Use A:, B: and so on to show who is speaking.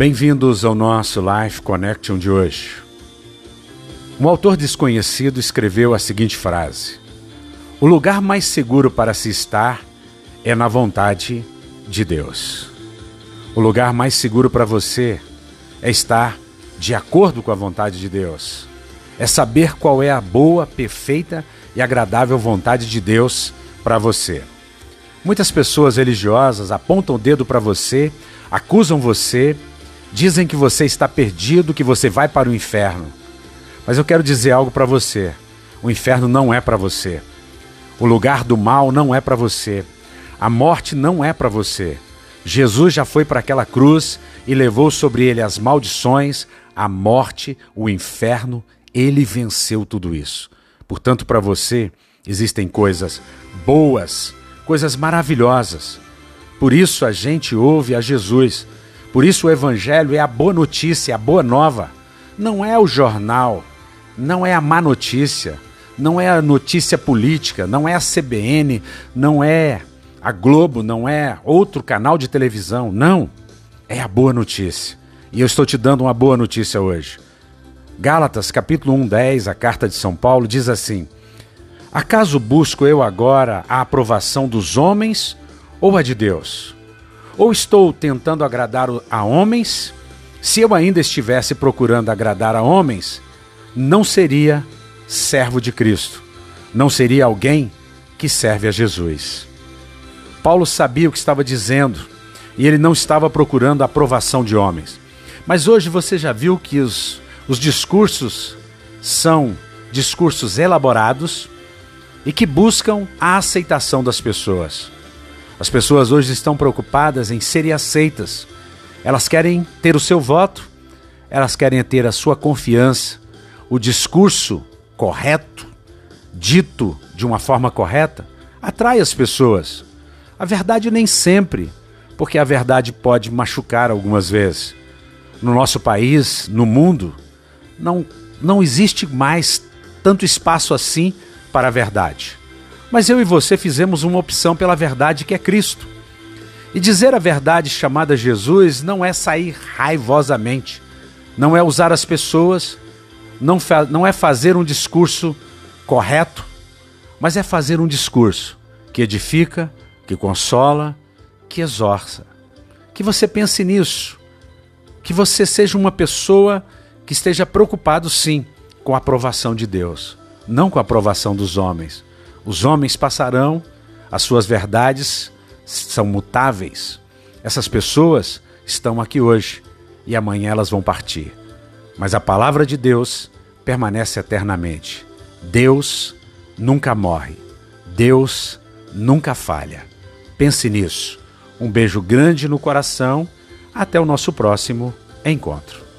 A: Bem-vindos ao nosso Life Connection de hoje. Um autor desconhecido escreveu a seguinte frase: O lugar mais seguro para se estar é na vontade de Deus. O lugar mais seguro para você é estar de acordo com a vontade de Deus. É saber qual é a boa, perfeita e agradável vontade de Deus para você. Muitas pessoas religiosas apontam o dedo para você, acusam você, dizem que você está perdido, que você vai para o inferno. Mas eu quero dizer algo para você: o inferno não é para você. O lugar do mal não é para você. A morte não é para você. Jesus já foi para aquela cruz e levou sobre ele as maldições, a morte, o inferno. Ele venceu tudo isso. Portanto, para você existem coisas boas coisas maravilhosas. Por isso a gente ouve a Jesus. Por isso o Evangelho é a boa notícia, a boa nova. Não é o jornal, não é a má notícia, não é a notícia política, não é a CBN, não é a Globo, não é outro canal de televisão. Não. É a boa notícia. E eu estou te dando uma boa notícia hoje. Gálatas, capítulo 1, 10, a carta de São Paulo, diz assim. Acaso busco eu agora a aprovação dos homens ou a de Deus? Ou estou tentando agradar a homens? Se eu ainda estivesse procurando agradar a homens, não seria servo de Cristo, não seria alguém que serve a Jesus. Paulo sabia o que estava dizendo e ele não estava procurando a aprovação de homens. Mas hoje você já viu que os, os discursos são discursos elaborados e que buscam a aceitação das pessoas. As pessoas hoje estão preocupadas em serem aceitas. Elas querem ter o seu voto, elas querem ter a sua confiança, o discurso correto, dito de uma forma correta, atrai as pessoas. A verdade nem sempre, porque a verdade pode machucar algumas vezes. No nosso país, no mundo, não, não existe mais tanto espaço assim para a verdade. Mas eu e você fizemos uma opção pela verdade que é Cristo. E dizer a verdade chamada Jesus não é sair raivosamente, não é usar as pessoas, não, não é fazer um discurso correto, mas é fazer um discurso que edifica, que consola, que exorça. Que você pense nisso, que você seja uma pessoa que esteja preocupado sim com a aprovação de Deus não com a aprovação dos homens. Os homens passarão, as suas verdades são mutáveis. Essas pessoas estão aqui hoje e amanhã elas vão partir. Mas a palavra de Deus permanece eternamente. Deus nunca morre. Deus nunca falha. Pense nisso. Um beijo grande no coração. Até o nosso próximo encontro.